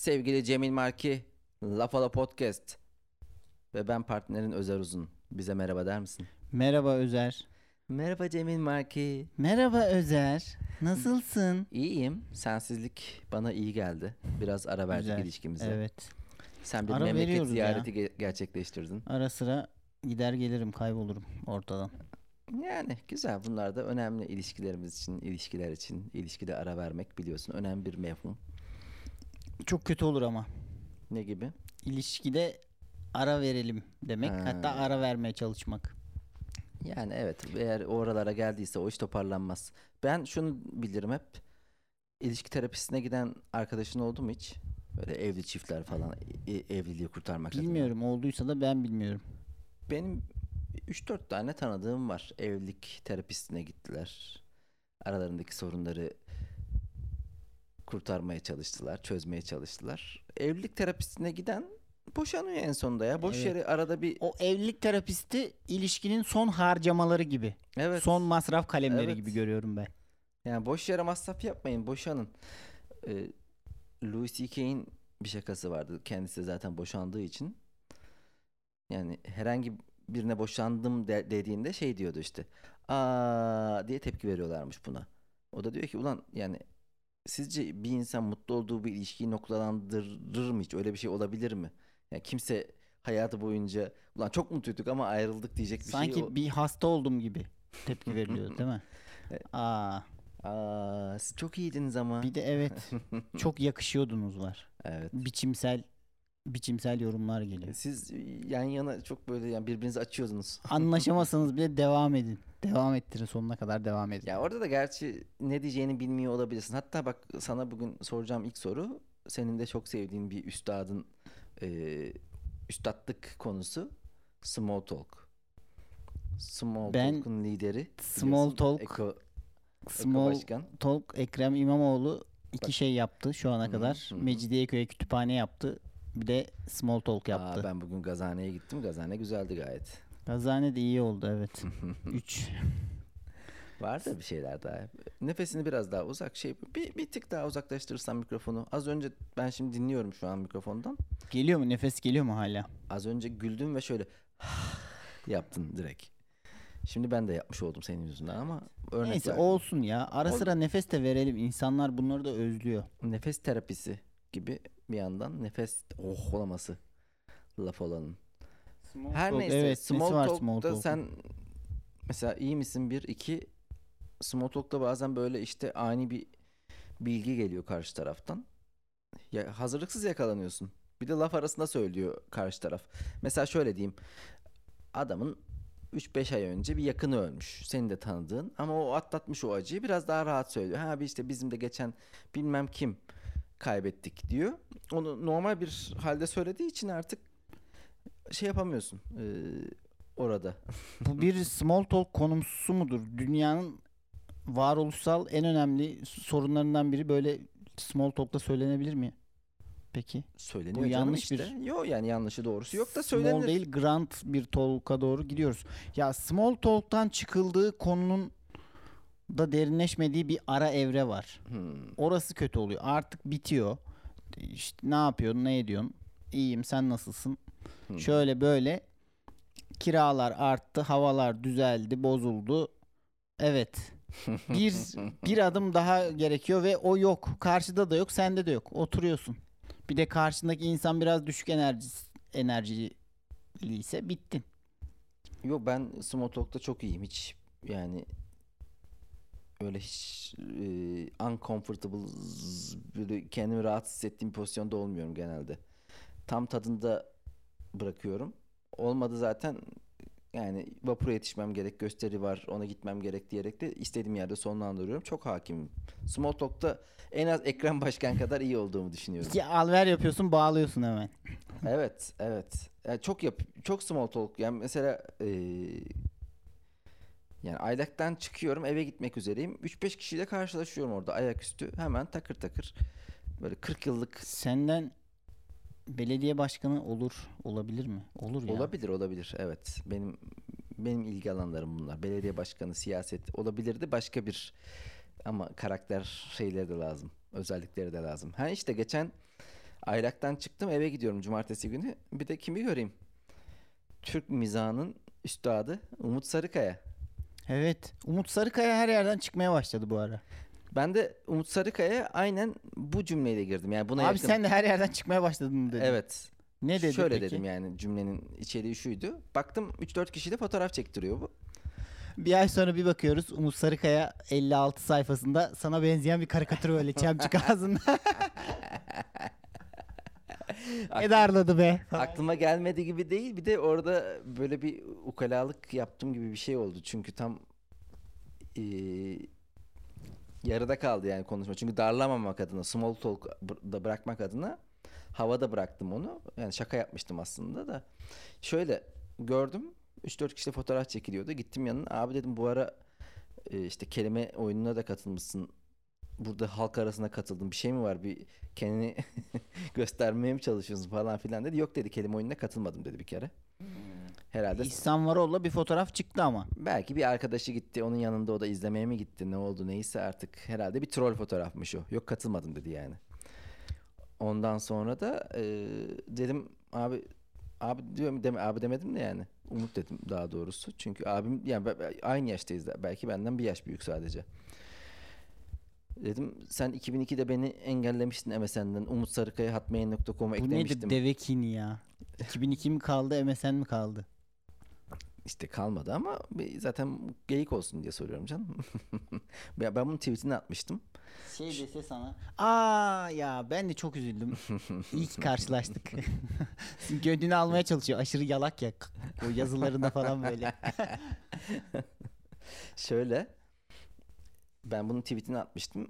Sevgili Cemil Marki, Lafala Podcast ve ben partnerin Özer Uzun. Bize merhaba der misin? Merhaba Özer. Merhaba Cemil Marki. Merhaba Özer. Nasılsın? İyiyim. Sensizlik bana iyi geldi. Biraz ara verdik Güzel. ilişkimize. Evet. Sen bir Ara memleket ya. ziyareti ge- gerçekleştirdin. Ara sıra gider gelirim kaybolurum ortadan. Yani güzel. Bunlar da önemli ilişkilerimiz için, ilişkiler için. ilişkide ara vermek biliyorsun önemli bir mefhum. Çok kötü olur ama. Ne gibi? İlişkide ara verelim demek. Ha. Hatta ara vermeye çalışmak. Yani evet eğer oralara geldiyse o iş toparlanmaz. Ben şunu bilirim hep. İlişki terapisine giden arkadaşın oldu mu hiç? Böyle evli çiftler falan e- evliliği kurtarmak adına. Bilmiyorum olduysa da ben bilmiyorum. Benim 3-4 tane tanıdığım var. Evlilik terapisine gittiler. Aralarındaki sorunları kurtarmaya çalıştılar, çözmeye çalıştılar. Evlilik terapisine giden boşanıyor en sonunda ya. Boş Evet. yere arada bir O evlilik terapisti ilişkinin son harcamaları gibi. evet. Son masraf kalemleri Evet. gibi görüyorum ben. Yani boş yere masraf yapmayın, boşanın. Ee, Louis C.K.'in bir şakası vardı. Kendisi zaten boşandığı için. Yani herhangi birine boşandım de- dediğinde şey diyordu işte. Aa diye tepki veriyorlarmış buna. O da diyor ki ulan yani sizce bir insan mutlu olduğu bir ilişkiyi noktalandırır mı hiç? Öyle bir şey olabilir mi? Yani kimse hayatı boyunca ulan çok mutluyduk ama ayrıldık diyecek bir Sanki şey. o- bir hasta oldum gibi tepki veriliyor değil mi? Aa, Aa siz çok iyiydiniz ama. bir de evet çok yakışıyordunuz var. Evet. Biçimsel biçimsel yorumlar geliyor. Siz yan yana çok böyle yani birbirinizi açıyordunuz. Anlaşamasanız bile devam edin. Devam ettirin sonuna kadar devam edin. Ya orada da gerçi ne diyeceğini bilmiyor olabilirsin. Hatta bak sana bugün soracağım ilk soru senin de çok sevdiğin bir üstadın e, üstatlık konusu Small Talk. Small Ben Talk'un lideri. Small Talk, Eko, Eko Small Başkan. Talk Ekrem İmamoğlu iki Bak. şey yaptı şu ana kadar. hı hı. Mecidiyeköy'e kütüphane yaptı. Bir de Small Talk yaptı. Aa, ben bugün Gazane'ye gittim. Gazane güzeldi gayet. Gazane de iyi oldu evet. 3. Vardı bir şeyler daha. Nefesini biraz daha uzak şey bir, bir tık daha uzaklaştırırsan mikrofonu. Az önce ben şimdi dinliyorum şu an mikrofondan. Geliyor mu? Nefes geliyor mu hala? Az önce güldüm ve şöyle yaptın direkt. Şimdi ben de yapmış oldum senin yüzünden ama örnek Neyse verdim. olsun ya. Ara Ol- sıra nefes de verelim. İnsanlar bunları da özlüyor. nefes terapisi gibi bir yandan nefes oh olaması laf olanın. Small Her talk, neyse evet, small talk'ta small talk'un? sen mesela iyi misin bir iki small talk'ta bazen böyle işte ani bir bilgi geliyor karşı taraftan. Ya hazırlıksız yakalanıyorsun. Bir de laf arasında söylüyor karşı taraf. Mesela şöyle diyeyim. Adamın 3-5 ay önce bir yakını ölmüş. Senin de tanıdığın ama o atlatmış o acıyı biraz daha rahat söylüyor. Ha bir işte bizim de geçen bilmem kim kaybettik diyor. Onu normal bir halde söylediği için artık şey yapamıyorsun eee, orada. Bu bir small talk konusu mudur? Dünyanın varoluşsal en önemli sorunlarından biri böyle small talk'ta söylenebilir mi? Peki. Söyleniyor Bu yanlış işte. bir- Yok yani yanlışı doğrusu yok da Small söylenir. değil grand bir talk'a doğru gidiyoruz. Ya small talk'tan çıkıldığı konunun da derinleşmediği bir ara evre var. Hmm. Orası kötü oluyor. Artık bitiyor. İşte ne yapıyorsun, ne ediyorsun? İyiyim, sen nasılsın? Hmm. Şöyle böyle kiralar arttı, havalar düzeldi, bozuldu. Evet. Bir bir adım daha gerekiyor ve o yok. Karşıda da yok, sende de yok. Oturuyorsun. Bir de karşındaki insan biraz düşük enerji enerjili ise bittin. Yok ben small talk'ta çok iyiyim hiç yani öyle hiç e, uncomfortable böyle kendimi rahatsız hissettiğim pozisyonda olmuyorum genelde. Tam tadında bırakıyorum. Olmadı zaten yani vapura yetişmem gerek, gösteri var, ona gitmem gerek diyerek de istediğim yerde sonlandırıyorum. Çok hakimim. Small talk'ta en az Ekrem Başkan kadar iyi olduğumu düşünüyorum. Ya alver yapıyorsun, bağlıyorsun hemen. Evet, evet. Yani çok yap, çok small talk. Yani mesela eee, yani aylaktan çıkıyorum, eve gitmek üzereyim. 3-5 kişiyle karşılaşıyorum orada ayaküstü. Hemen takır takır böyle 40 yıllık Senden belediye başkanı olur, olabilir mi? Olur ya. olabilir, olabilir. Evet. Benim benim ilgi alanlarım bunlar. Belediye başkanı, siyaset olabilirdi. Başka bir ama karakter şeyleri de lazım. Özellikleri de lazım. Ha işte geçen Aylak'tan çıktım eve gidiyorum cumartesi günü. Bir de kimi göreyim? Türk mizahının üstadı Umut Sarıkaya. Evet. Umut Sarıkaya her yerden çıkmaya başladı bu ara. Ben de Umut Sarıkaya'ya aynen bu cümleyle girdim. Yani buna Abi yakın. sen de her yerden çıkmaya başladın dedin. Evet. Ne dedin Şöyle peki? dedim yani cümlenin içeriği şuydu. Baktım 3-4 kişi de fotoğraf çektiriyor bu. Bir ay sonra bir bakıyoruz Umut Sarıkaya 56 sayfasında sana benzeyen bir karikatür öyle çemçük ağzında. Ne darladı be. Aklıma gelmedi gibi değil. Bir de orada böyle bir ukalalık yaptım gibi bir şey oldu. Çünkü tam eee, yarıda kaldı yani konuşma. Çünkü darlamamak adına, small talk da bırakmak adına havada bıraktım onu. Yani şaka yapmıştım aslında da. Şöyle gördüm. 3-4 kişi fotoğraf çekiliyordu. Gittim yanına. Abi dedim bu ara e, işte kelime oyununa da katılmışsın. Burada halk arasına katıldın. Bir şey mi var? Bir kendini göstermeye mi çalışıyorsun falan filan dedi. Yok dedi kelime oyununa katılmadım dedi bir kere. Herhalde İhsan Varol'la bir fotoğraf çıktı ama. belki bir arkadaşı gitti onun yanında o da izlemeye mi gitti ne oldu neyse artık herhalde bir troll fotoğrafmış o. Yok katılmadım dedi yani. Ondan sonra da e, dedim abi abi diyorum deme abi demedim de yani. Umut dedim daha doğrusu. Çünkü abim yani aynı yaştayız da belki benden bir yaş büyük sadece. Dedim sen 2002'de beni engellemiştin MSN'den. Umut Sarıkaya hotmail.com'a Bu eklemiştim. nedir devekini ya? 2002 mi kaldı MSN mi kaldı? İşte kalmadı ama zaten geyik olsun diye soruyorum canım. ben ben bunun tweetini atmıştım. Şey dese sana. Aa ya ben de çok üzüldüm. İyi ki karşılaştık. Gönlünü almaya çalışıyor. Aşırı yalak ya. O yazılarında falan böyle. Şöyle ben bunun tweetini atmıştım.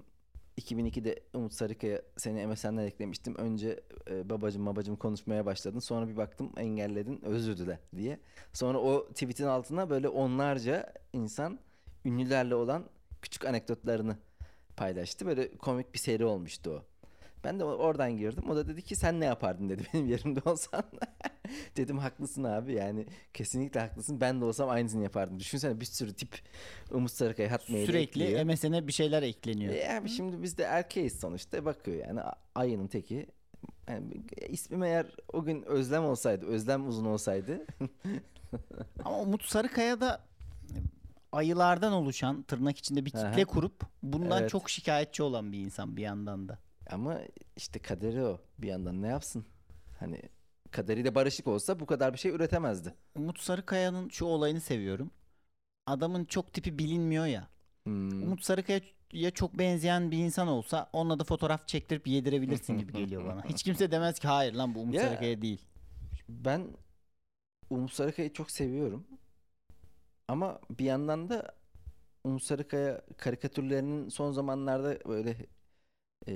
2002'de Umut Sarıkaya seni MSN'den eklemiştim. Önce e, babacım babacım konuşmaya başladın. Sonra bir baktım engelledin özür dile diye. Sonra o tweetin altına böyle onlarca insan ünlülerle olan küçük anekdotlarını paylaştı. Böyle komik bir seri olmuştu o. Ben de oradan girdim. O da dedi ki sen ne yapardın dedi benim yerimde olsan. Dedim haklısın abi yani kesinlikle haklısın. Ben de olsam aynısını yapardım. Düşünsene bir sürü tip Umut Sarıkaya Hotmail'e Sürekli ekliyor. MSN'e bir şeyler ekleniyor. E abi şimdi biz de erkeğiz sonuçta bakıyor yani ayının teki. Yani ismim eğer o gün Özlem olsaydı, Özlem uzun olsaydı Ama Umut Sarıkaya da ayılardan oluşan tırnak içinde bir Aha. kitle kurup bundan Evet. çok şikayetçi olan bir insan bir yandan da. Ama işte kaderi o bir yandan ne yapsın? Hani kaderiyle barışık olsa bu kadar bir şey üretemezdi. Umut Sarıkaya'nın şu olayını seviyorum. Adamın çok tipi bilinmiyor ya. Hmm. Umut Sarıkaya'ya çok benzeyen bir insan olsa onunla da fotoğraf çektirip yedirebilirsin gibi geliyor bana. Hiç kimse demez ki hayır lan bu Umut Ya- Sarıkaya değil. Ben Umut Sarıkaya'yı çok seviyorum. Ama bir yandan da Umut Sarıkaya karikatürlerinin son zamanlarda böyle e,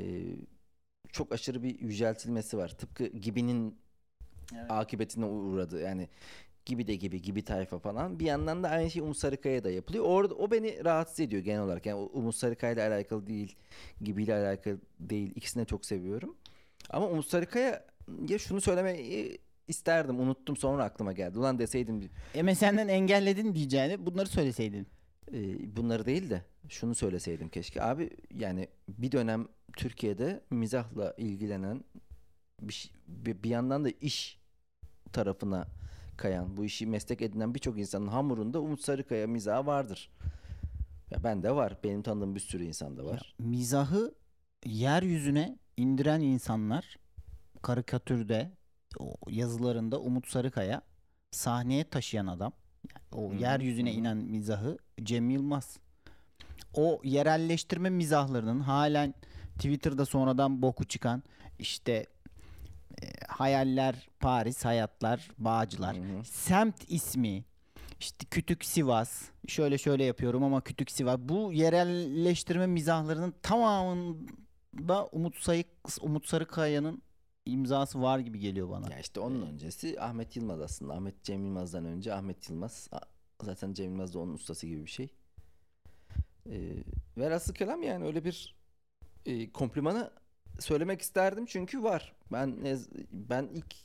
çok aşırı bir yüceltilmesi var. Tıpkı Gibi'nin Evet. akıbetine uğradı. Yani Gibi de gibi, Gibi tayfa falan. Bir yandan da aynı şey Umut Sarıkaya da yapılıyor. Orada o beni rahatsız ediyor genel olarak. Yani Umut Sarıkaya ile alakalı değil, Gibi ile alakalı değil. İkisini de çok seviyorum. Ama Umut Sarıkaya ya şunu söylemeyi isterdim. Unuttum sonra aklıma geldi. Ulan deseydim MSN'den engelledin diyeceğini bunları söyleseydin. e, bunları değil de şunu söyleseydim keşke. Abi yani bir dönem Türkiye'de mizahla ilgilenen bir, bir, bir yandan da iş tarafına kayan, bu işi meslek edinen birçok insanın hamurunda Umut Sarıkaya mizahı vardır. Ya ben de var. Benim tanıdığım bir sürü insan da var. Mizahı yeryüzüne indiren insanlar karikatürde yazılarında Umut Sarıkaya sahneye taşıyan adam. Yani o hı, yeryüzüne hı. inen mizahı Cem Yılmaz. O yerelleştirme mizahlarının halen Twitter'da sonradan boku çıkan işte e, hayaller Paris, hayatlar Bağcılar. Hı hı. Semt ismi işte Kütük Sivas şöyle şöyle yapıyorum ama Kütük Sivas bu yerelleştirme mizahlarının tamamında Umut Sayık Umut Sarıkaya'nın imzası var gibi geliyor bana. Ya işte onun öncesi Ahmet Yılmaz aslında. Ahmet Cem Yılmaz'dan önce Ahmet Yılmaz. Zaten Cem Yılmaz da onun ustası gibi bir şey. Ee, velhasıl kelam yani öyle bir e, komplimanı söylemek isterdim çünkü var. Ben ben ilk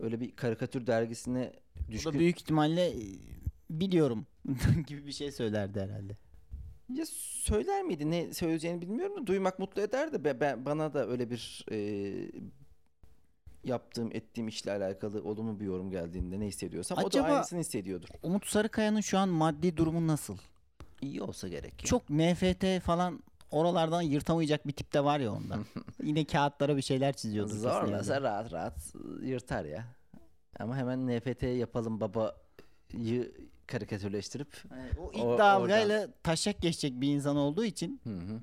öyle bir karikatür dergisine düşkün da büyük ihtimalle e, biliyorum gibi bir şey söylerdi herhalde. Ya söyler miydi ne söyleyeceğini bilmiyorum da duymak mutlu ederdi. Be, ben, bana da öyle bir e, yaptığım ettiğim işle alakalı olumlu bir yorum geldiğinde ne hissediyorsam o Acaba- da aynısını hissediyordur. Umut Sarıkaya'nın şu an maddi durumu nasıl? İyi olsa gerek. ya. Çok NFT falan oralardan yırtamayacak bir tipte var ya onda. Yine kağıtlara bir şeyler çiziyordur. kesin Zorlasa rahat rahat yırtar ya. Ama hemen NFT yapalım babayı karikatürleştirip O O- ilk dalgayla taşak geçecek bir insan olduğu için Hı hı.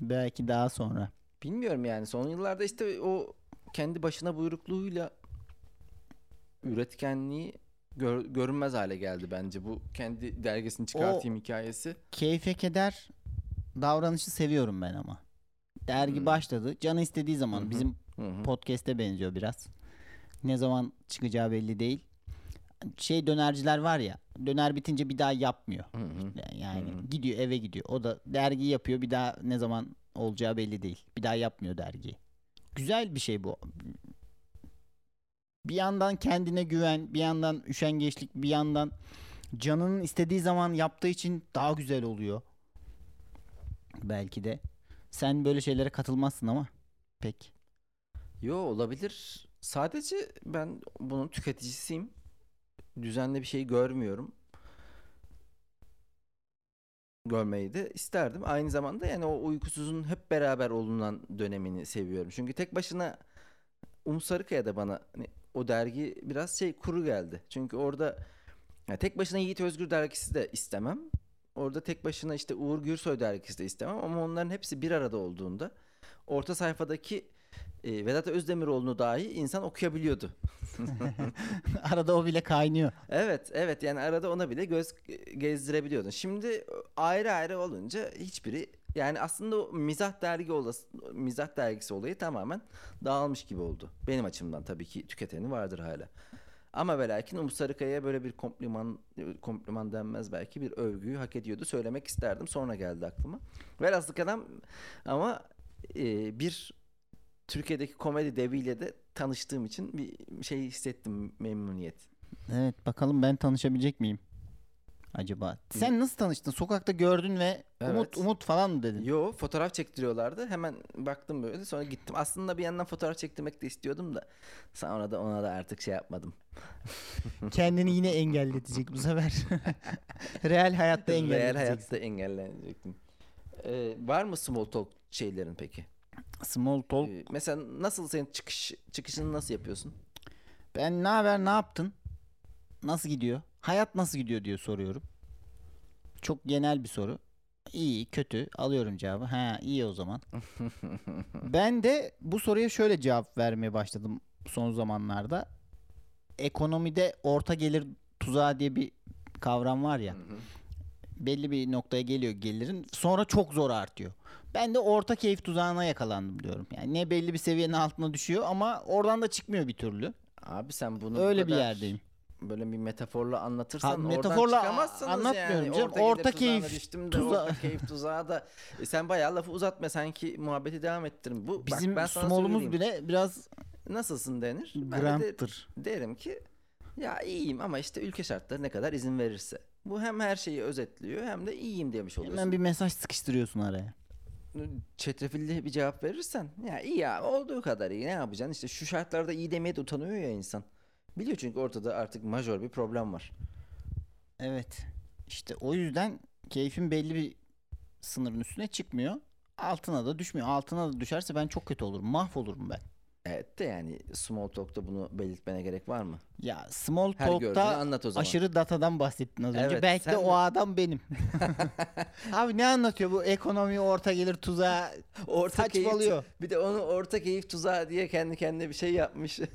belki daha sonra. Bilmiyorum yani son yıllarda işte o kendi başına buyrukluğuyla üretkenliği gör- görünmez hale geldi bence bu kendi dergisini çıkartayım hikayesi. Keyfe keder davranışı seviyorum ben ama. Dergi Hmm. başladı. Canı istediği zaman Hı hı. bizim Hı hı. podcast'e benziyor biraz. Ne zaman çıkacağı belli değil. Şey dönerciler var ya. Döner bitince bir daha yapmıyor. Hı hı. Yani Hı hı. gidiyor eve gidiyor. O da dergi yapıyor. Bir daha ne zaman olacağı belli değil. Bir daha yapmıyor dergiyi. Güzel bir şey bu. Bir yandan kendine güven, bir yandan üşengeçlik, bir yandan canının istediği zaman yaptığı için daha güzel oluyor. Belki de. Sen böyle şeylere katılmazsın ama. Pek. Yo olabilir. Sadece ben bunun tüketicisiyim. Düzenli bir şey görmüyorum. Görmeyi de isterdim. Aynı zamanda yani o uykusuzun hep beraber olunan dönemini seviyorum. Çünkü tek başına Umut Sarıkaya da bana hani o dergi biraz şey kuru geldi. Çünkü orada ya tek başına Yiğit Özgür dergisi de istemem. Orada tek başına işte Uğur Gürsoy dergisi de istemem ama onların hepsi bir arada olduğunda orta sayfadaki e, Vedat Özdemiroğlu'nu dahi insan okuyabiliyordu. Arada o bile kaynıyor. Evet, evet yani arada ona bile göz gezdirebiliyordun. Şimdi ayrı ayrı olunca hiçbiri yani aslında mizah dergi olası, mizah dergisi olayı tamamen dağılmış gibi oldu. Benim açımdan tabii ki tüketeni vardır hala. Ama ve lakin Umut Sarıkaya'ya böyle bir kompliman kompliman denmez belki bir övgüyü hak ediyordu. Söylemek isterdim. Sonra geldi aklıma. Velhasıl kelam ama e, bir Türkiye'deki komedi deviyle de tanıştığım için bir şey hissettim memnuniyet. Evet bakalım ben tanışabilecek miyim? Acaba. Sen nasıl tanıştın? Sokakta gördün ve Umut Evet. Umut falan mı dedin? Yo fotoğraf çektiriyorlardı. Hemen baktım böyle sonra gittim. Aslında bir yandan fotoğraf çektirmek de istiyordum da sonra da ona da artık şey yapmadım. Kendini yine engelletecek bu sefer. Real hayatta Real engelletecek. hayatta engellenecektim. Ee, var mı small talk şeylerin peki? Small talk. Ee, mesela nasıl senin çıkış çıkışını nasıl yapıyorsun? Ben ne haber ne yaptın? Nasıl gidiyor? Hayat nasıl gidiyor diyor soruyorum. Çok genel bir soru. İyi, kötü. Alıyorum cevabı. Ha, iyi o zaman. ben de bu soruya şöyle cevap vermeye başladım son zamanlarda. Ekonomide orta gelir tuzağı diye bir kavram var ya. belli bir noktaya geliyor gelirin sonra çok zor artıyor. Ben de orta keyif tuzağına yakalandım diyorum. Yani ne belli bir seviyenin altına düşüyor ama oradan da çıkmıyor bir türlü. Abi sen bunu bu Öyle bir kadar yerdeyim. Böyle bir metaforla anlatırsan Ha, oradan metaforla çıkamazsınız anlatmıyorum yani. canım. Orta tuzağına keyif düştüm de tuza- orta keyif tuzağı da E, sen bayağı lafı uzatma sanki muhabbeti devam ettirin. Bu Bizim bak ben sana small'umuz bile biraz nasılsın denir. Ben de derim ki ya iyiyim ama işte ülke şartları ne kadar izin verirse. Bu hem her şeyi özetliyor hem de iyiyim demiş oluyorsun. Hemen bir mesaj sıkıştırıyorsun araya. Çetrefilli bir cevap verirsen ya iyi ya olduğu kadar iyi ne yapacaksın işte şu şartlarda iyi demeye de utanıyor ya insan. Biliyor çünkü ortada artık majör bir problem var. Evet. İşte o yüzden keyfin belli bir sınırın üstüne çıkmıyor. Altına da düşmüyor. Altına da düşerse ben çok kötü olurum. Mahvolurum ben. Evet de yani small talk'ta bunu belirtmene gerek var mı? Ya small Her gördüğünü talk'ta anlat o zaman. aşırı datadan bahsettin az önce. Evet, Belki de o de- adam benim. Abi ne anlatıyor bu ekonomi orta gelir tuzağı Orta keyif, saçmalıyor. bir de onu orta keyif tuzağı diye kendi kendine bir şey yapmış.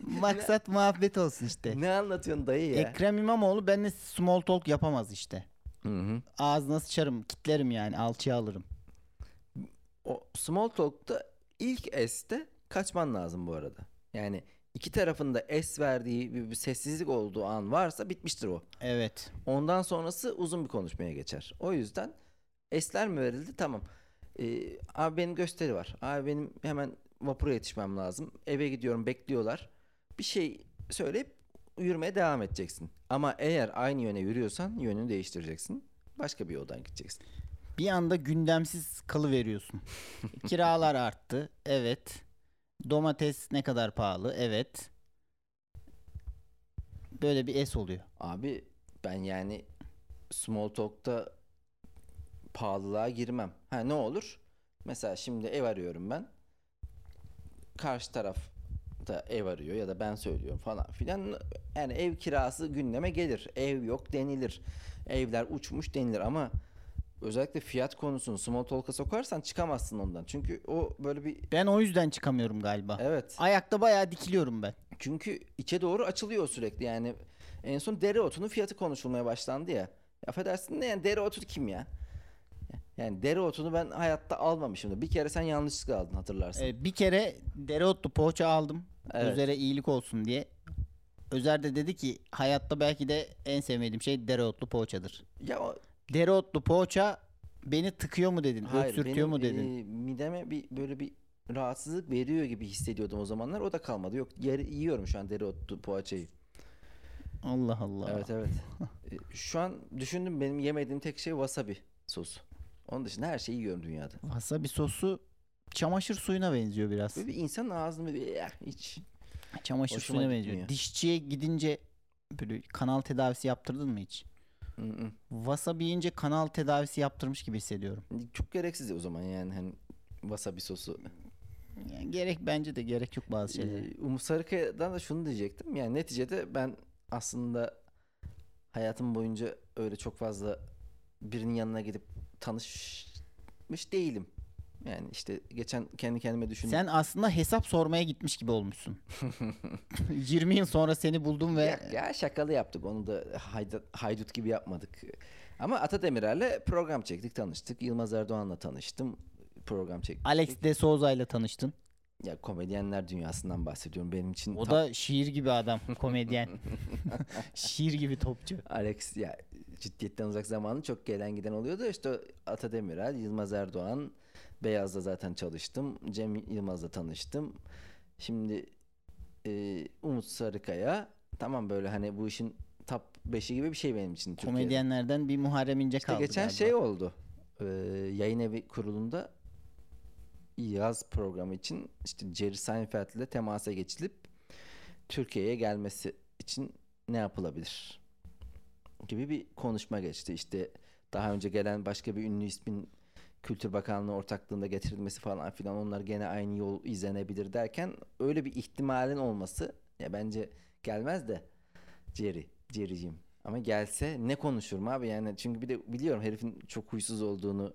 Maksat muhabbet olsun işte. ne anlatıyorsun dayı ya? Ekrem İmamoğlu benimle small talk yapamaz işte. Hı hı. Ağzına sıçarım, kitlerim yani, alçıya alırım. O small talk'ta ilk S'te kaçman lazım bu arada. Yani iki tarafında S verdiği bir, bir sessizlik olduğu an varsa bitmiştir o. Evet. Ondan sonrası uzun bir konuşmaya geçer. O yüzden S'ler mi verildi? Tamam. Ee, abi benim gösteri var. Abi benim hemen vapura yetişmem lazım. Eve gidiyorum bekliyorlar. Bir şey söyleyip yürümeye devam edeceksin. Ama eğer aynı yöne yürüyorsan yönünü değiştireceksin. Başka bir yoldan gideceksin. Bir anda gündemsiz kalı veriyorsun. Kiralar arttı. Evet. Domates ne kadar pahalı? Evet. Böyle bir es oluyor. Abi ben yani small talk'ta pahalılığa girmem. Ha ne olur? Mesela şimdi ev arıyorum ben. Karşı taraf da ev arıyor ya da ben söylüyorum falan filan. Yani ev kirası gündeme gelir. Ev yok denilir. Evler uçmuş denilir ama özellikle fiyat konusunu small talk'a sokarsan çıkamazsın ondan. Çünkü o böyle bir Ben o yüzden çıkamıyorum galiba. evet. Ayakta bayağı dikiliyorum ben. Çünkü içe doğru açılıyor sürekli yani. En son dereotunun fiyatı konuşulmaya başlandı ya. Affedersin de yani dereotu kim ya? Yani dereotunu ben hayatta almamışım. Bir kere sen yanlışlıkla aldın hatırlarsın. Ee, bir kere dereotlu poğaça aldım. Evet. Özer'e iyilik olsun diye. Özer de dedi ki hayatta belki de en sevmediğim şey dereotlu poğaçadır. Ya o, Dereotlu poğaça beni tıkıyor mu dedin? hayır öksürtüyor benim mu dedin? e, mideme bir böyle bir rahatsızlık veriyor gibi hissediyordum o zamanlar. O da kalmadı. Yok yer, yiyorum şu an dereotlu poğaçayı. Allah Allah. Evet evet. E, şu an düşündüm benim yemediğim tek şey wasabi sosu. Onun dışında her şeyi yiyorum dünyada. Wasabi sosu çamaşır suyuna benziyor biraz. Böyle bir insanın ağzını böyle "Eh, iç. Çamaşır hoşuma suyuna benziyor. gitmiyor. Dişçiye gidince böyle kanal tedavisi yaptırdın mı hiç? Wasabi yiyince kanal tedavisi yaptırmış gibi hissediyorum. Çok gereksiz o zaman yani hani wasabi sosu. Yani gerek bence de gerek yok bazı şeylere. Ee, Umut Sarıkaya'dan da şunu diyecektim. Yani neticede ben aslında hayatım boyunca öyle çok fazla birinin yanına gidip tanışmış değilim. Yani işte geçen kendi kendime düşündüm. Sen aslında hesap sormaya gitmiş gibi olmuşsun. 20 yıl sonra seni buldum ve Ya, ya şakalı yaptık onu da haydut, haydut gibi yapmadık. Ama Ata Demirer'le program çektik tanıştık. Yılmaz Erdoğan'la tanıştım. Program çektik. Alex de Souza ile tanıştın. Ya komedyenler dünyasından bahsediyorum. Benim için O da şiir gibi adam, komedyen. şiir gibi topçu. Alex ya ciddiyetten uzak zamanı çok gelen giden oluyordu. İşte Ata Demirer, Yılmaz Erdoğan, Beyaz'da zaten çalıştım. Cem Yılmaz'la tanıştım. Şimdi e, Umut Sarıkaya tamam böyle hani bu işin top 5'i gibi bir şey benim için Türkiye'de. Komedyenlerden bir Muharrem İnce İşte kaldı geçen galiba. şey oldu. Ee, yayın evi kurulunda yaz programı için işte Jerry Seinfeld ile temasa geçilip Türkiye'ye gelmesi için ne yapılabilir gibi bir konuşma geçti. İşte daha önce gelen başka bir ünlü ismin Kültür Bakanlığı ortaklığında getirilmesi falan filan onlar gene aynı yol izlenebilir derken öyle bir ihtimalin olması ya bence gelmez de Jerry, Jerry'cim. Ama gelse ne konuşurum abi yani çünkü bir de biliyorum herifin çok huysuz olduğunu.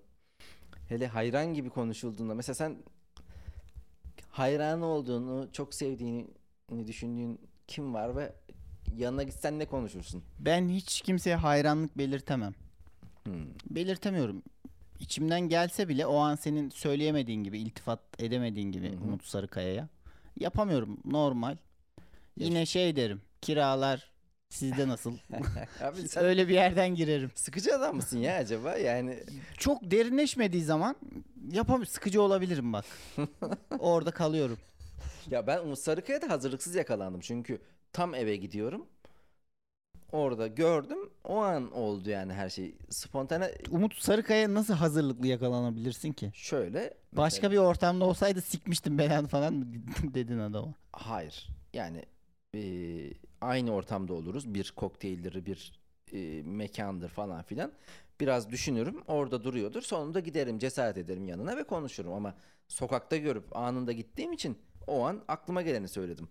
Hele hayran gibi konuşulduğunda mesela sen hayran olduğunu, çok sevdiğini düşündüğün kim var ve yanına gitsen ne konuşursun? Ben hiç kimseye hayranlık belirtemem. Hmm. Belirtemiyorum. İçimden gelse bile o an senin söyleyemediğin gibi, iltifat edemediğin gibi Hı hı. Umut Sarıkaya'ya yapamıyorum. Normal. Yine şey derim. Kiralar sizde nasıl? Abi sen Öyle bir yerden girerim. sıkıcı adam mısın ya acaba? Yani Çok derinleşmediği zaman yapam sıkıcı olabilirim bak. Orada kalıyorum. ya ben Umut Sarıkaya'da hazırlıksız yakalandım. Çünkü tam eve gidiyorum. Orada gördüm. O an oldu yani her şey. Spontane Umut Sarıkaya nasıl hazırlıklı yakalanabilirsin ki? şöyle. Başka bir ortamda olsaydı sikmiştim belanı falan mı dedin adama? Hayır. Yani eee, aynı ortamda oluruz. Bir kokteyldir, bir eee, mekandır falan filan. Biraz düşünürüm. Orada duruyordur. Sonunda giderim, cesaret ederim yanına ve konuşurum. Ama sokakta görüp anında gittiğim için o an aklıma geleni söyledim.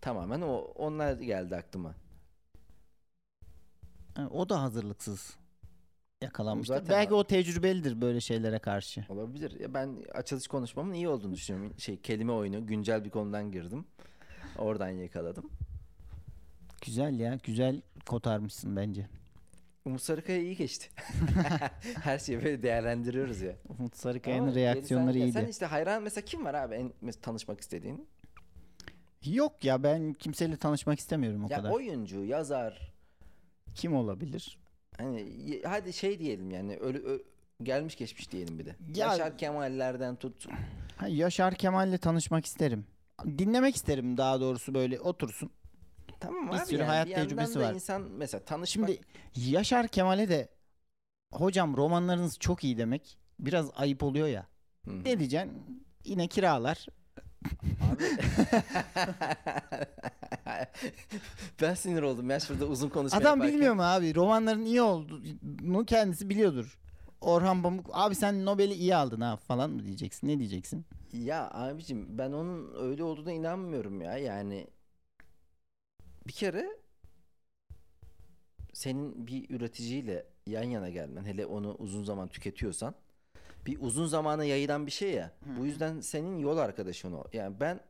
Tamamen o onlar geldi aklıma. Ha, O da hazırlıksız yakalanmıştır. zaten Belki o tecrübelidir böyle şeylere karşı. Olabilir. Ya ben açılış konuşmamın iyi olduğunu düşünüyorum. Şey kelime oyunu, güncel bir konudan girdim. Oradan yakaladım. Güzel ya, güzel kotarmışsın bence. Umut Sarıkaya iyi geçti. Her şeyi böyle değerlendiriyoruz ya. Umut Sarıkaya'nın reaksiyonları sen, ya iyiydi. Sen işte hayran mesela kim var abi en tanışmak istediğin? Yok ya ben kimseyle tanışmak istemiyorum o ya kadar. oyuncu, yazar. Kim olabilir? Hani hadi şey diyelim yani ölü ö- gelmiş geçmiş diyelim bir de. Ya- Yaşar Kemal'lerden tut. Ha, Yaşar Kemal'le tanışmak isterim. Dinlemek isterim daha doğrusu böyle otursun. Tamam Bir abi sürü yani hayat bir tecrübesi var. insan mesela tanışmak Şimdi Yaşar Kemal'e de hocam romanlarınız çok iyi demek biraz ayıp oluyor ya. Hı hı. Ne diyeceksin? Yine kiralar Abi. ben sinir oldum ya şurada uzun konuşma Adam yaparken. bilmiyor mu abi? Romanların iyi olduğunu kendisi biliyordur. Orhan Pamuk abi sen Nobel'i iyi aldın ha falan mı diyeceksin? Ne diyeceksin? Ya abicim ben onun öyle olduğuna inanmıyorum ya. Yani bir kere senin bir üreticiyle yan yana gelmen hele onu uzun zaman tüketiyorsan bir uzun zamana yayılan bir şey ya. Bu yüzden senin yol arkadaşın o. Yani ben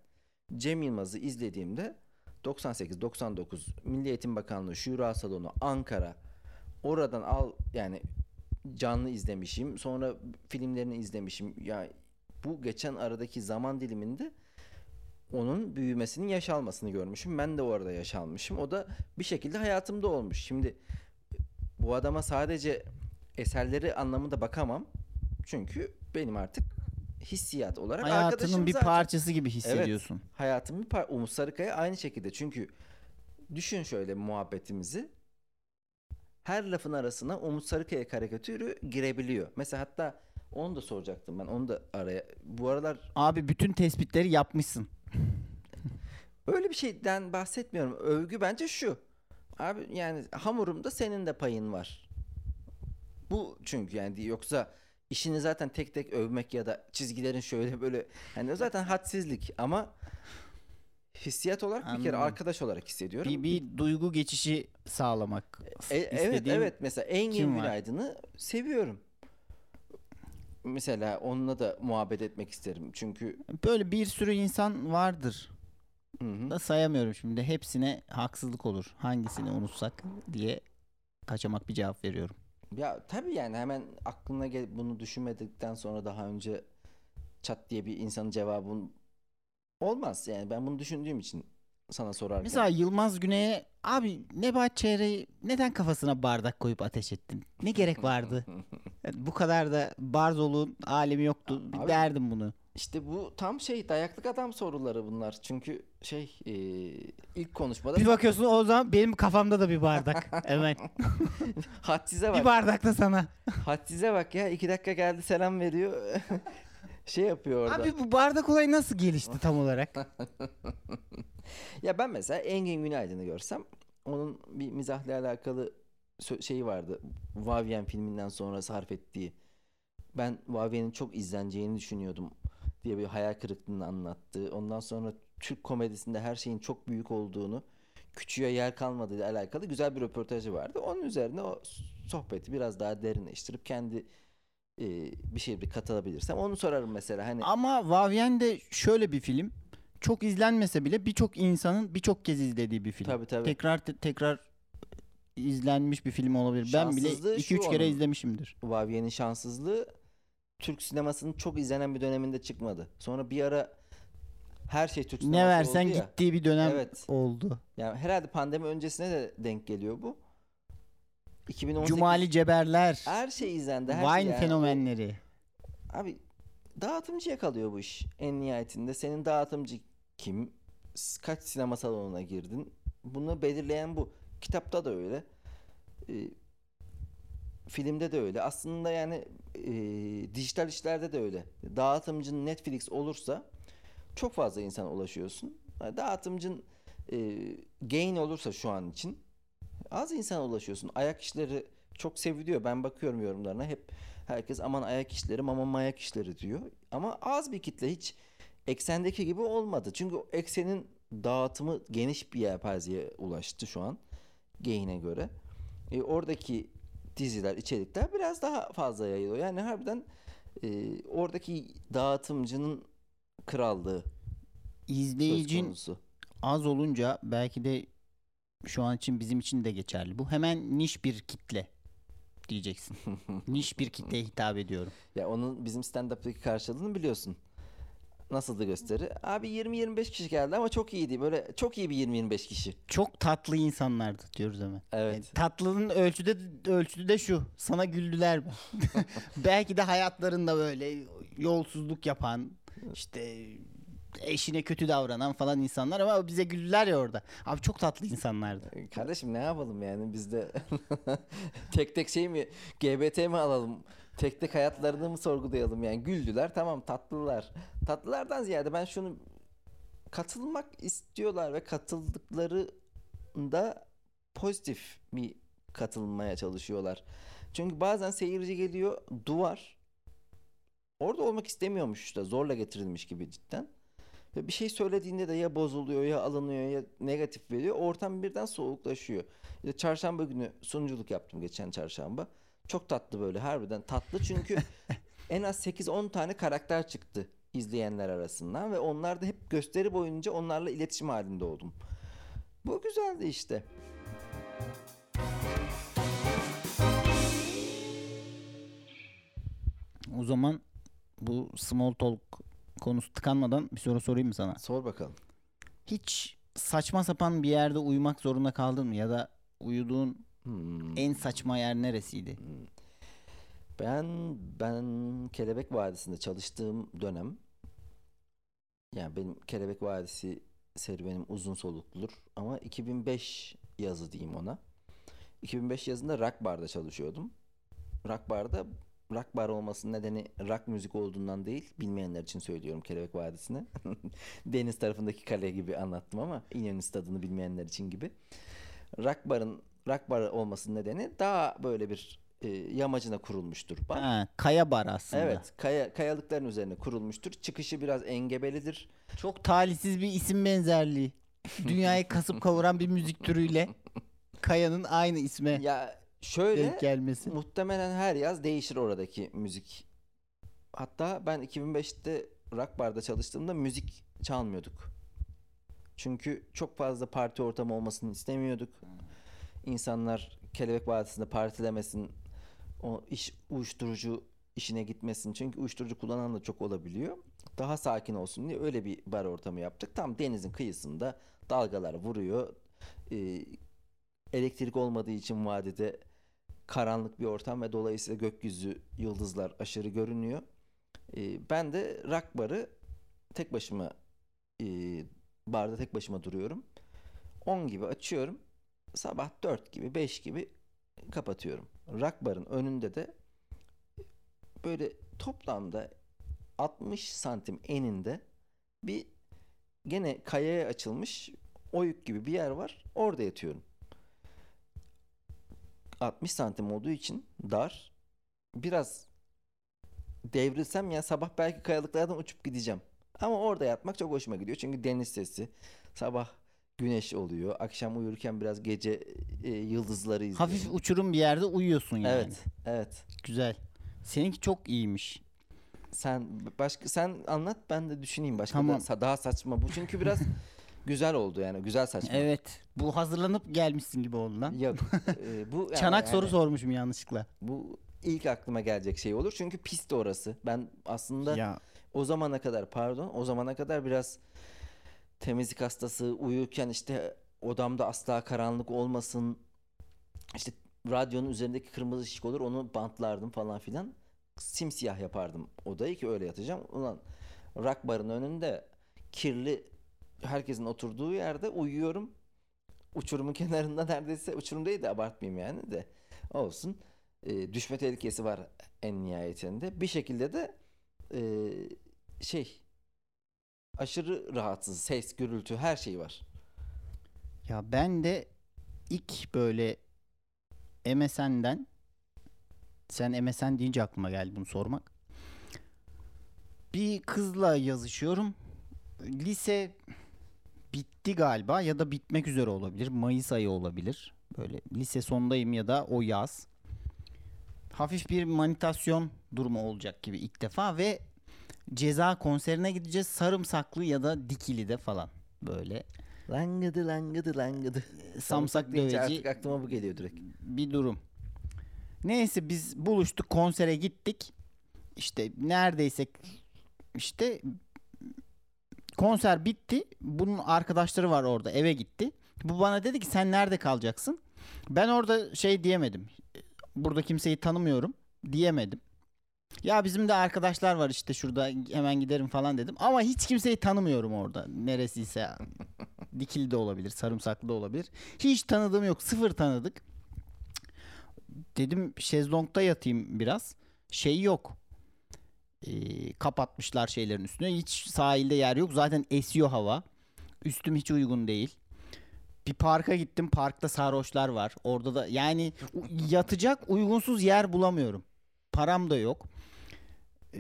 Cem Yılmaz'ı izlediğimde 98-99 Milli Eğitim Bakanlığı Şura Salonu Ankara oradan al yani canlı izlemişim. Sonra filmlerini izlemişim. Ya bu geçen aradaki zaman diliminde onun büyümesinin yaş almasını görmüşüm. Ben de orada yaş almışım. O da bir şekilde hayatımda olmuş. Şimdi bu adama sadece eserleri anlamında bakamam. Çünkü benim artık hissiyat olarak Hayatının bir zaten. parçası gibi hissediyorsun. Hayatımın bir par Umut Sarıkaya aynı şekilde. Çünkü düşün şöyle muhabbetimizi. Her lafın arasına Umut Sarıkaya karikatürü girebiliyor. Mesela hatta onu da soracaktım ben. Onu da araya. Bu aralar Abi bütün tespitleri yapmışsın. öyle bir şeyden bahsetmiyorum. Övgü bence şu. Abi yani hamurumda senin de payın var. Bu çünkü yani yoksa işini zaten tek tek övmek ya da çizgilerin şöyle böyle yani zaten hadsizlik ama hissiyat olarak bir kere Anladım. arkadaş olarak hissediyorum. Bir, bir duygu geçişi sağlamak. E- evet istediğim- evet mesela Engin? Günaydın'ı seviyorum. Mesela onunla da muhabbet etmek isterim. Çünkü Böyle bir sürü insan vardır. Hı hı. Da sayamıyorum şimdi. Hepsine haksızlık olur. Hangisini unutsak diye kaçamak bir cevap veriyorum. Ya tabii yani hemen aklına gel bunu düşünmedikten sonra daha önce çat diye bir insanın cevabın olmaz. Yani ben bunu düşündüğüm için sana sorarken. Mesela Yılmaz Güney'e abi Nebahat Çehre'yi neden kafasına bardak koyup ateş ettin? Ne gerek vardı? Yani bu kadar da Barzol'un alemi yoktu. Abi- derdim bunu. İşte bu tam şey dayaklık adam soruları bunlar. Çünkü şey e, ilk konuşmada Bir bakıyorsun o zaman benim kafamda da bir bardak. Hemen. hadsize bir bak. bardak da sana. Hadsize bak ya. iki dakika geldi selam veriyor. şey yapıyor orada. Abi bu bardak olayı nasıl gelişti tam olarak? Ya ben mesela Engin Günaydın'ı görsem onun bir mizahla alakalı şeyi vardı. Vavien filminden sonra sarf ettiği. Ben Vavien'in çok izleneceğini düşünüyordum diye bir hayal kırıklığını anlattı. Ondan sonra Türk komedisinde her şeyin çok büyük olduğunu, küçüğe yer kalmadığı ile alakalı güzel bir röportajı vardı. Onun üzerine o sohbeti biraz daha derinleştirip kendi e, bir şey bir katılabilirsem onu sorarım mesela hani Ama Vavien de şöyle bir film. Çok izlenmese bile birçok insanın birçok kez izlediği bir film. tabii tabii Tekrar te- tekrar izlenmiş bir film olabilir. Ben bile Şanssızlığı 2-3 şu kere onun. izlemişimdir. Vaviye'nin şanssızlığı Türk sinemasının çok izlenen bir döneminde çıkmadı. Sonra bir ara her şey Türk sineması Ne versen oldu ya. gittiği bir dönem Evet. oldu. Yani herhalde pandemi öncesine de denk geliyor bu. 2018 Cumali Ceberler, her şey izlendi. Her Vine şey yani. fenomenleri. Abi dağıtımcıya kalıyor bu iş. En nihayetinde senin dağıtımcı kim? Kaç sinema salonuna girdin? Bunu belirleyen bu. Kitapta da öyle. Ee, filmde de öyle. Aslında yani e, dijital işlerde de öyle. Dağıtımcın Netflix olursa çok fazla insana ulaşıyorsun. Yani Dağıtımcın e, gain olursa şu an için az insana ulaşıyorsun. Ayak işleri çok seviliyor. Ben bakıyorum yorumlarına hep herkes aman ayak işleri aman ayak işleri diyor. Ama az bir kitle hiç eksendeki gibi olmadı. Çünkü eksenin dağıtımı geniş bir yelpazeye ulaştı şu an gain'e göre. E, oradaki diziler, içerikler biraz daha fazla yayılıyor. Yani harbiden e, oradaki dağıtımcının krallığı İzleyicin az olunca belki de şu an için bizim için de geçerli. Bu hemen niş bir kitle diyeceksin. niş bir kitleye hitap ediyorum. Ya onun bizim stand-up'taki karşılığını biliyorsun. Nasıldı gösteri? Abi 20-25 kişi geldi ama çok iyiydi. Böyle çok iyi bir 20-25 kişi. Çok tatlı insanlardı diyoruz hemen. Evet. Yani tatlının ölçüde ölçüsü de şu. Sana güldüler mi? Belki de hayatlarında böyle yolsuzluk yapan, işte eşine kötü davranan falan insanlar ama bize güldüler ya orada. Abi çok tatlı insanlardı. Kardeşim ne yapalım yani biz de tek tek şey mi GBT mi alalım? Tek tek hayatlarını mı sorgulayalım yani güldüler tamam tatlılar. Tatlılardan ziyade ben şunu katılmak istiyorlar ve katıldıklarında pozitif bir katılmaya çalışıyorlar. Çünkü bazen seyirci geliyor duvar orada olmak istemiyormuş da zorla getirilmiş gibi cidden. Ve bir şey söylediğinde de ya bozuluyor ya alınıyor ya negatif veriyor. Ortam birden soğuklaşıyor. Ya çarşamba günü sunuculuk yaptım geçen çarşamba. Çok tatlı böyle harbiden tatlı çünkü en az 8-10 tane karakter çıktı izleyenler arasından ve onlar da hep gösteri boyunca onlarla iletişim halinde oldum. Bu güzeldi işte. O zaman bu small talk konusu tıkanmadan bir soru sorayım mı sana? Sor bakalım. Hiç saçma sapan bir yerde uyumak zorunda kaldın mı? Ya da uyuduğun Hmm. en saçma yer neresiydi? Ben ben Kelebek Vadisi'nde çalıştığım dönem yani benim Kelebek Vadisi serüvenim uzun solukludur ama 2005 yazı diyeyim ona. 2005 yazında Rock Bar'da çalışıyordum. Rock Bar'da Rock Bar olmasının nedeni rock müzik olduğundan değil. Bilmeyenler için söylüyorum Kelebek Vadisi'ni. Deniz tarafındaki kale gibi anlattım ama İnönü stadını bilmeyenler için gibi. Rock Bar'ın Rock Bar olmasının nedeni daha böyle bir e, yamacına kurulmuştur bar. Ha, kaya bar aslında. Evet, kaya, kayalıkların üzerine kurulmuştur. Çıkışı biraz engebelidir. Çok talihsiz bir isim benzerliği. Dünyayı kasıp kavuran bir müzik türüyle kayanın aynı isme Ya şöyle denk gelmesi. muhtemelen her yaz değişir oradaki müzik. Hatta ben 2005'te Rock Bar'da çalıştığımda müzik çalmıyorduk. Çünkü çok fazla parti ortamı olmasını istemiyorduk. İnsanlar Kelebek Vadisi'nde partilemesin, o iş uyuşturucu işine gitmesin. Çünkü uyuşturucu kullanan da çok olabiliyor. Daha sakin olsun diye öyle bir bar ortamı yaptık. Tam denizin kıyısında dalgalar vuruyor. Ee, elektrik olmadığı için vadide karanlık bir ortam ve dolayısıyla gökyüzü yıldızlar aşırı görünüyor. Ee, ben de rock barı tek başıma e, barda tek başıma duruyorum. 10 gibi açıyorum. Sabah 4 gibi 5 gibi kapatıyorum. Rock barın önünde de böyle toplamda 60 santim eninde bir gene kayaya açılmış oyuk gibi bir yer var. Orada yatıyorum. 60 santim olduğu için dar. Biraz devrilsem ya sabah belki kayalıklardan uçup gideceğim. Ama orada yatmak çok hoşuma gidiyor. Çünkü deniz sesi. Sabah güneş oluyor. Akşam uyurken biraz gece e, yıldızları izliyorum. Hafif uçurum bir yerde uyuyorsun yani. Evet, evet. Güzel. Seninki çok iyiymiş. Sen başka sen anlat ben de düşüneyim başka Tamam. da daha saçma bu çünkü biraz güzel oldu yani güzel saçma. Evet. Bu hazırlanıp gelmişsin gibi oldu lan. Yok. e, bu Çanak yani- soru sormuşum yanlışlıkla. Bu ilk aklıma gelecek şey olur çünkü pist orası. Ben aslında Ya o zamana kadar pardon o zamana kadar biraz temizlik hastası uyurken işte odamda asla karanlık olmasın işte radyonun üzerindeki kırmızı ışık olur onu bantlardım falan filan. Simsiyah yapardım odayı ki öyle yatacağım. Ulan rock barın önünde kirli herkesin oturduğu yerde uyuyorum. Uçurumun kenarında neredeyse uçurum değil de abartmayayım yani de. Olsun. Ee, düşme tehlikesi var en nihayetinde. Bir şekilde de ee, şey aşırı rahatsız ses gürültü her şey var. ya ben de ilk böyle MSN'den sen MSN deyince aklıma geldi bunu sormak. Bir kızla yazışıyorum. Lise bitti galiba ya da bitmek üzere olabilir. Mayıs ayı olabilir. Böyle lise sondayım ya da o yaz. Hafif bir manitasyon durumu olacak gibi ilk defa ve ceza konserine gideceğiz. Sarımsaklı ya da Dikili'de falan böyle Langıdı langıdı langıdı. samsak döveci Artık aklıma bu geliyor direkt. bir durum. Neyse biz buluştuk konsere gittik. İşte neredeyse işte konser bitti. Bunun arkadaşları var orada eve gitti. Bu bana dedi ki sen nerede kalacaksın? Ben orada şey diyemedim. Burada kimseyi tanımıyorum diyemedim. Ya bizim de arkadaşlar var işte şurada hemen giderim falan dedim. Ama hiç kimseyi tanımıyorum orada. Neresiyse dikili de olabilir, sarımsaklı da olabilir. Hiç tanıdığım yok. Sıfır tanıdık. Dedim şezlongda yatayım biraz. Şey yok. Ee, kapatmışlar şeylerin üstüne. Hiç sahilde yer yok. Zaten esiyor hava. Üstüm hiç uygun değil. Bir parka gittim. Parkta sarhoşlar var. Orada da yani yatacak uygunsuz yer bulamıyorum. Param da yok. Ee,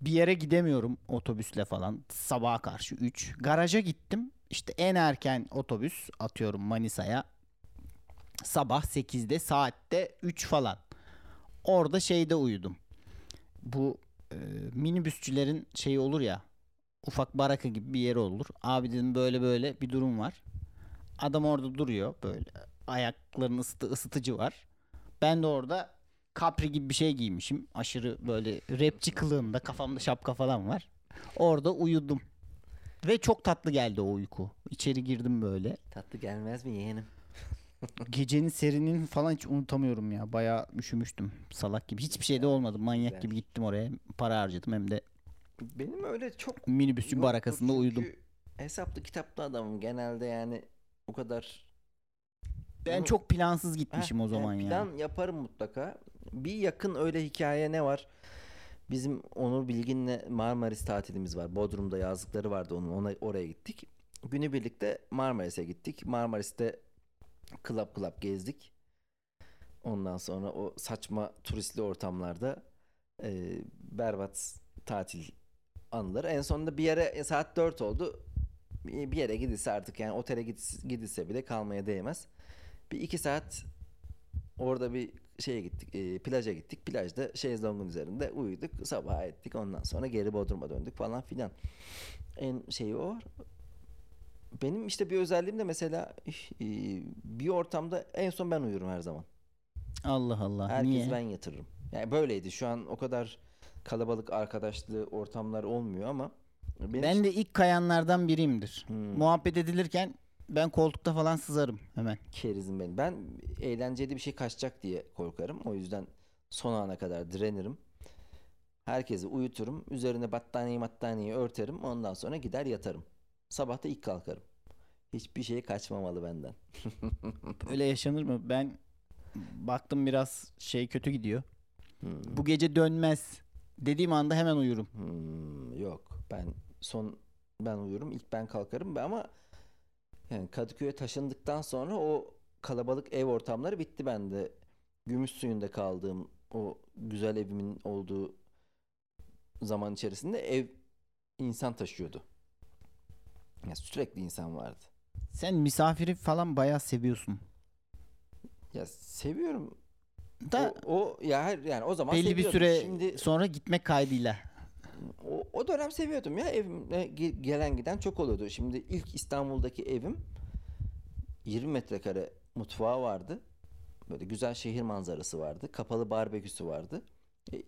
Bir yere gidemiyorum otobüsle falan. Sabaha karşı 3. Garaja gittim. İşte en erken otobüs atıyorum Manisa'ya. Sabah 8'de saatte 3 falan. Orada şeyde uyudum. Bu e, minibüsçülerin şeyi olur ya. Ufak baraka gibi bir yeri olur. Abi dedim böyle böyle bir durum var. Adam orada duruyor böyle. Ayaklarının ısıtı, ısıtıcı var. Ben de orada kapri gibi bir şey giymişim. Aşırı böyle rapçi kılığında kafamda şapka falan var. Orada uyudum. Ve çok tatlı geldi o uyku. İçeri girdim böyle. Tatlı gelmez mi yeğenim? Gecenin serinin falan hiç unutamıyorum ya. Bayağı üşümüştüm. Salak gibi. Hiçbir şey de olmadı. Manyak Güzel. gibi gittim oraya. Para harcadım hem de Benim öyle çok minibüsçü yoktur barakasında uyudum. çünkü Hesaplı kitaplı adamım genelde yani o kadar Ben Bunu- çok plansız gitmişim Heh, o zaman yani ya. plan yaparım mutlaka. Bir yakın öyle hikaye ne var? Bizim Onur Bilgin'le Marmaris tatilimiz var. Bodrum'da yazlıkları vardı onun. Ona, oraya gittik. Günü birlikte Marmaris'e gittik. Marmaris'te club club gezdik. Ondan sonra o saçma turistli ortamlarda e, berbat tatil anıları. En sonunda bir yere e, saat 4 oldu. Bir yere gidilse artık yani otele gidilse bile kalmaya değmez. Bir iki saat orada bir şeye gittik, e, plaja gittik. Plajda şezlongun üzerinde uyuduk, sabah ettik. Ondan sonra geri Bodrum'a döndük falan filan. En şeyi o. Benim işte bir özelliğim de mesela e, bir ortamda en son ben uyurum her zaman. Allah Allah. Herkes Niye? ben yatırırım. Yani böyleydi. Şu an o kadar kalabalık arkadaşlı ortamlar olmuyor ama benim Ben de ilk kayanlardan biriyimdir. Hmm. Muhabbet edilirken ben koltukta falan sızarım hemen. kerizim benim. Ben eğlenceli bir şey kaçacak diye korkarım. O yüzden son ana kadar direnirim. Herkesi uyuturum. Üzerine battaniye battaniye örterim. Ondan sonra gider yatarım. Sabah da ilk kalkarım. Hiçbir şey kaçmamalı benden. Öyle yaşanır mı? Ben baktım biraz şey kötü gidiyor. Hmm. Bu gece dönmez dediğim anda hemen uyurum. Hmm, yok. Ben son ben uyurum. İlk ben kalkarım ama yani Kadıköy'e taşındıktan sonra o kalabalık ev ortamları bitti bende. Gümüş suyunda kaldığım o güzel evimin olduğu zaman içerisinde ev insan taşıyordu. Ya sürekli insan vardı. Sen misafiri falan bayağı seviyorsun. Ya seviyorum. Da o, o ya her yani o zaman belli bir süre Şimdi sonra gitmek kaydıyla. O, o dönem seviyordum ya evime ge- gelen giden çok oluyordu. Şimdi ilk İstanbul'daki evim 20 metrekare mutfağı vardı. Böyle güzel şehir manzarası vardı. Kapalı barbeküsü vardı. E,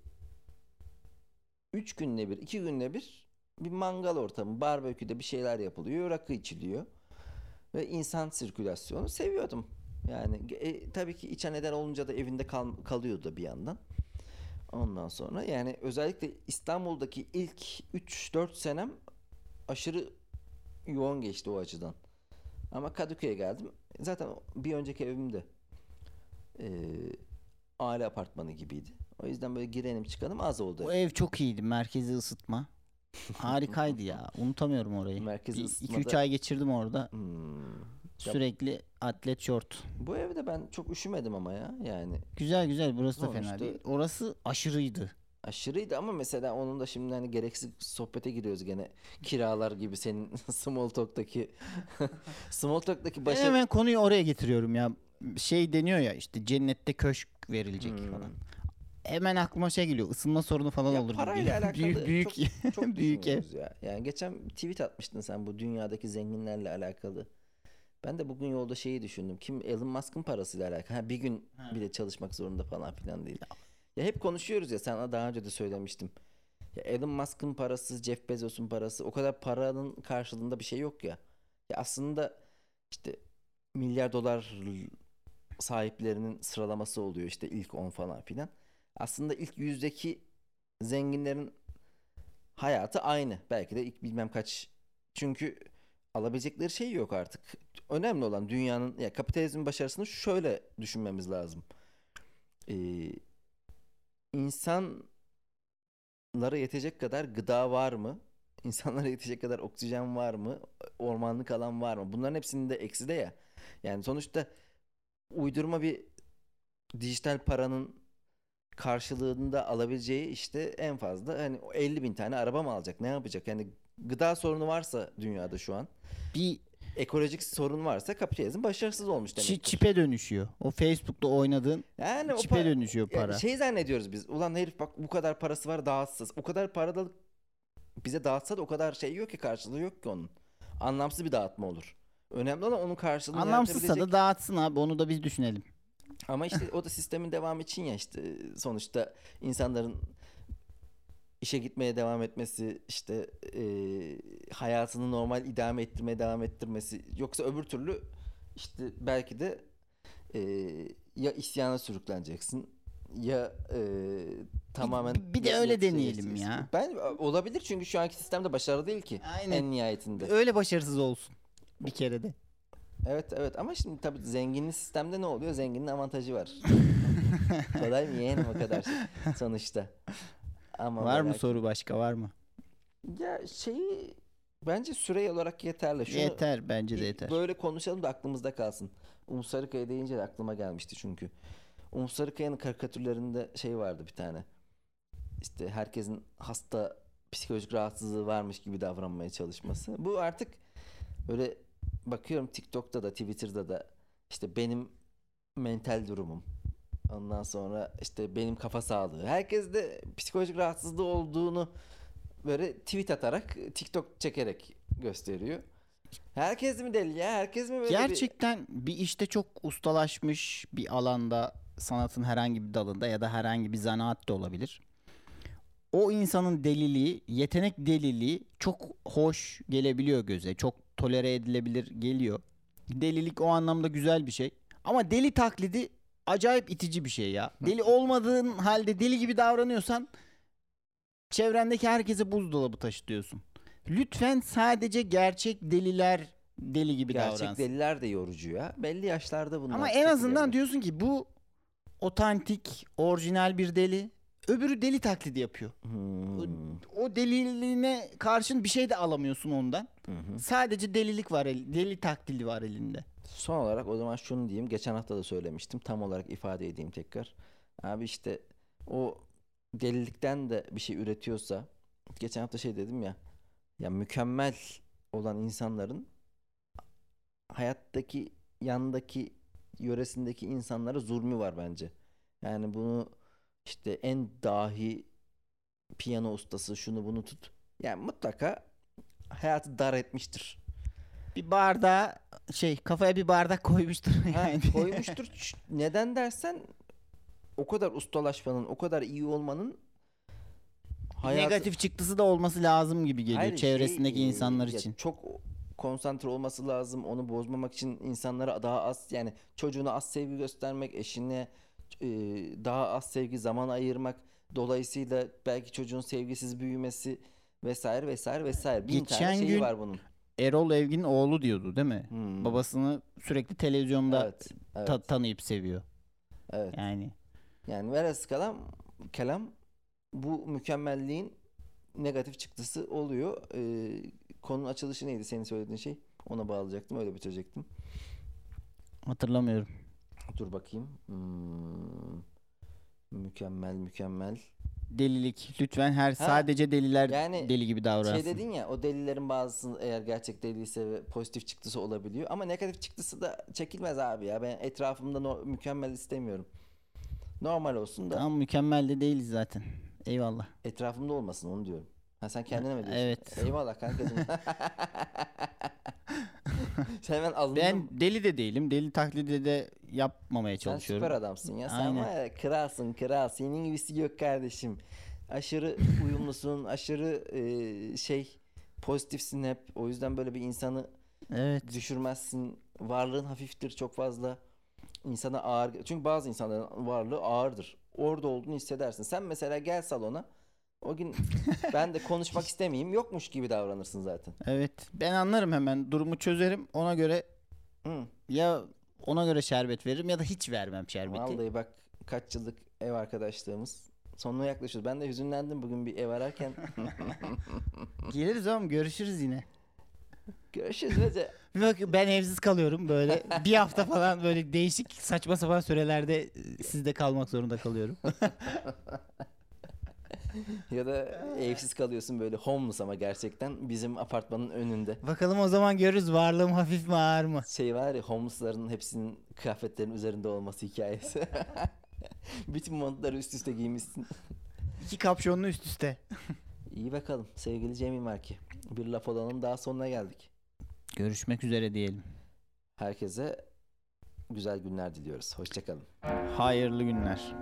üç günde bir, iki günde bir bir mangal ortamı, barbeküde bir şeyler yapılıyor, rakı içiliyor. Ve insan sirkülasyonu seviyordum. Yani e, tabii ki içen eden olunca da evinde kal- kalıyordu bir yandan. Ondan sonra yani özellikle İstanbul'daki ilk 3-4 senem aşırı yoğun geçti o açıdan. Ama Kadıköy'e geldim. Zaten bir önceki evimde eee aile apartmanı gibiydi. O yüzden böyle girenim çıkanım az oldu. O ev çok iyiydi. Merkezi ısıtma. Harikaydı ya. Unutamıyorum orayı. Merkezi 2-3 ısıtmada- ay geçirdim orada. Hmm. Sürekli atlet şort. Bu evde ben çok üşümedim ama ya yani Güzel güzel burası da fena Sonuçta- değil. Orası aşırıydı. aşırıydı ama mesela onun da şimdi hani gereksiz sohbete giriyoruz gene kiralar gibi senin small talk'taki small talk'taki Ben başa hemen konuyu oraya getiriyorum ya. Şey deniyor ya işte cennette köşk verilecek Hmm. falan. Hemen aklıma şey geliyor. ısınma sorunu falan Ya olur. gibi parayla geliyor. alakalı büyük büyük çok, çok büyük ev. düşünüyoruz ya. Yani geçen tweet atmıştın sen bu dünyadaki zenginlerle alakalı. Ben de bugün yolda şeyi düşündüm. Kim Elon Musk'ın parasıyla alakalı. Ha, bir gün Ha. bile çalışmak zorunda falan filan değil. Ya hep konuşuyoruz ya sana daha önce de söylemiştim. Ya Elon Musk'ın parası, Jeff Bezos'un parası o kadar paranın karşılığında bir şey yok ya. Ya aslında işte milyar dolar sahiplerinin sıralaması oluyor işte ilk 10 falan filan. Aslında ilk yüzdeki zenginlerin hayatı aynı. Belki de ilk bilmem kaç. Çünkü alabilecekleri şey yok artık. Önemli olan dünyanın ya kapitalizmin başarısını şöyle düşünmemiz lazım. Ee, insanlara yetecek kadar gıda var mı? İnsanlara yetecek kadar oksijen var mı? Ormanlık alan var mı? Bunların hepsinin de eksi de ya. Yani sonuçta uydurma bir dijital paranın karşılığında alabileceği işte en fazla hani 50 bin tane araba mı alacak? Ne yapacak? Yani gıda sorunu varsa dünyada şu an Bir ekolojik sorun varsa kapitalizm başarısız olmuş demek. çipe dönüşüyor. O Facebook'ta oynadığın Yani çipe dönüşüyor para. şey zannediyoruz biz. Ulan herif bak bu kadar parası var dağıtsız. O kadar parada bize dağıtsa da o kadar şey yok ki karşılığı yok ki onun. Anlamsız bir dağıtma olur. Önemli olan onun karşılığını Anlamsızsa da dağıtsın abi onu da biz düşünelim. Ama işte o da sistemin devamı için ya işte sonuçta insanların işe gitmeye devam etmesi işte e, hayatını normal idame ettirmeye devam ettirmesi yoksa öbür türlü işte belki de e, ya isyana sürükleneceksin ya e, tamamen bir- bir de öyle deneyelim ya. Ben olabilir çünkü şu anki sistemde başarılı değil ki Aynen. en nihayetinde. Öyle başarısız olsun. Bir kere de. Evet evet ama şimdi tabii zenginli sistemde ne oluyor? Zenginin avantajı var. Kolay mı yeğenim o kadar sonuçta. Ama var mı soru başka var mı? Ya şeyi bence süre olarak yeterli. Şunu yeter bence de yeter. Böyle konuşalım da aklımızda kalsın. Umut Sarıkaya deyince de aklıma gelmişti çünkü. Umut Sarıkaya'nın karikatürlerinde şey vardı bir tane. İşte herkesin hasta psikolojik rahatsızlığı varmış gibi davranmaya çalışması. Bu artık böyle bakıyorum TikTok'ta da Twitter'da da işte benim mental durumum. Ondan sonra işte benim kafa sağlığı. Herkes de psikolojik rahatsızlığı olduğunu böyle tweet atarak TikTok çekerek gösteriyor. Herkes mi deli ya? Herkes mi böyle bir... Gerçekten bir işte çok ustalaşmış bir alanda sanatın herhangi bir dalında ya da herhangi bir zanaat da olabilir. O insanın deliliği, yetenek deliliği çok hoş gelebiliyor göze. Çok tolere edilebilir geliyor. Delilik o anlamda güzel bir şey. Ama deli taklidi acayip itici bir şey ya. Deli olmadığın halde deli gibi davranıyorsan çevrendeki herkese buzdolabı taşıtıyorsun. Lütfen sadece gerçek deliler deli gibi Gerçek davransın. deliler de yorucu ya. Belli yaşlarda bunlar. Ama en azından diyorsun ki bu otantik, orijinal bir deli. Öbürü deli taklidi yapıyor. Hmm, O deliliğine karşın bir şey de alamıyorsun ondan. hı. Sadece delilik var, el- deli taklidi var elinde. Son olarak o zaman şunu diyeyim. Geçen hafta da söylemiştim. Tam olarak ifade edeyim tekrar. Abi işte o delilikten de bir şey üretiyorsa geçen hafta şey dedim ya ya mükemmel olan insanların hayattaki yandaki yöresindeki insanlara zulmü var bence. Yani bunu işte en dahi piyano ustası şunu bunu tut. Yani mutlaka hayatı dar etmiştir. Bir bardağa şey kafaya bir bardak koymuştur Ha, yani. koymuştur. Ç- Neden dersen o kadar ustalaşmanın, o kadar iyi olmanın hayatı- Negatif çıktısı da olması lazım gibi geliyor Hayır, şey, çevresindeki e, insanlar için. Çok konsantre olması lazım. Onu bozmamak için insanlara daha az yani çocuğuna az sevgi göstermek, eşine e, daha az sevgi zaman ayırmak. Dolayısıyla belki çocuğun sevgisiz büyümesi vesaire vesaire vesaire. Bin Geçen tane şeyi gün- var bunun. Erol Evgin oğlu diyordu değil mi? Hmm. Babasını sürekli televizyonda Evet. Evet. ta- tanıyıp seviyor. evet. Yani Yani velhasıl kelam, kelam bu mükemmelliğin negatif çıktısı oluyor. Ee, konunun açılışı neydi senin söylediğin şey? Ona bağlayacaktım öyle bitirecektim. hatırlamıyorum. Dur bakayım. Hmm. Mükemmel mükemmel. Delilik. Lütfen her sadece deliler yani deli gibi davransın. Şey dedin ya o delilerin bazısı eğer gerçek deliyse ve pozitif çıktısı olabiliyor. Ama negatif çıktısı da çekilmez abi ya. Ben etrafımda no- mükemmel istemiyorum. Normal olsun da Tamam mükemmel de değiliz zaten. Eyvallah. etrafımda olmasın onu diyorum. Ha sen kendine mi diyorsun? evet. Eyvallah kankacığım. sen hemen alındın. Ben deli de değilim. Deli taklidi de yapmamaya sen çalışıyorum. süper adamsın ya. Sen Aynen. var ya kralsın kral. Senin gibisi yok kardeşim. Aşırı uyumlusun. aşırı e, şey pozitifsin hep. O yüzden böyle bir insanı Evet. düşürmezsin. Varlığın hafiftir çok fazla. insana ağır. Çünkü bazı insanların varlığı ağırdır. Orada olduğunu hissedersin. Sen mesela gel salona. O gün ben de konuşmak istemeyeyim. Yokmuş gibi davranırsın zaten. Evet. Ben anlarım hemen. Durumu çözerim. Ona göre Hı. ya ona göre şerbet veririm ya da hiç vermem şerbeti. Vallahi bak kaç yıllık ev arkadaşlığımız sonuna yaklaşıyoruz. Ben de hüzünlendim bugün bir ev ararken. Geliriz oğlum görüşürüz yine. Görüşürüz Recep. Bir Bak ben evsiz kalıyorum böyle bir hafta falan böyle değişik saçma sapan sürelerde e, sizde kalmak zorunda kalıyorum. ya da evsiz kalıyorsun böyle homeless ama gerçekten bizim apartmanın önünde. Bakalım o zaman görürüz varlığım hafif mi ağır mı? Şey var ya homeless'ların hepsinin kıyafetlerin üzerinde olması hikayesi. Bütün montları üst üste giymişsin. İki kapşonlu üst üste. İyi bakalım sevgili Cemil Marki. Bir laf olanın daha sonuna geldik. Görüşmek üzere diyelim. Herkese güzel günler diliyoruz. Hoşçakalın. Hayırlı günler.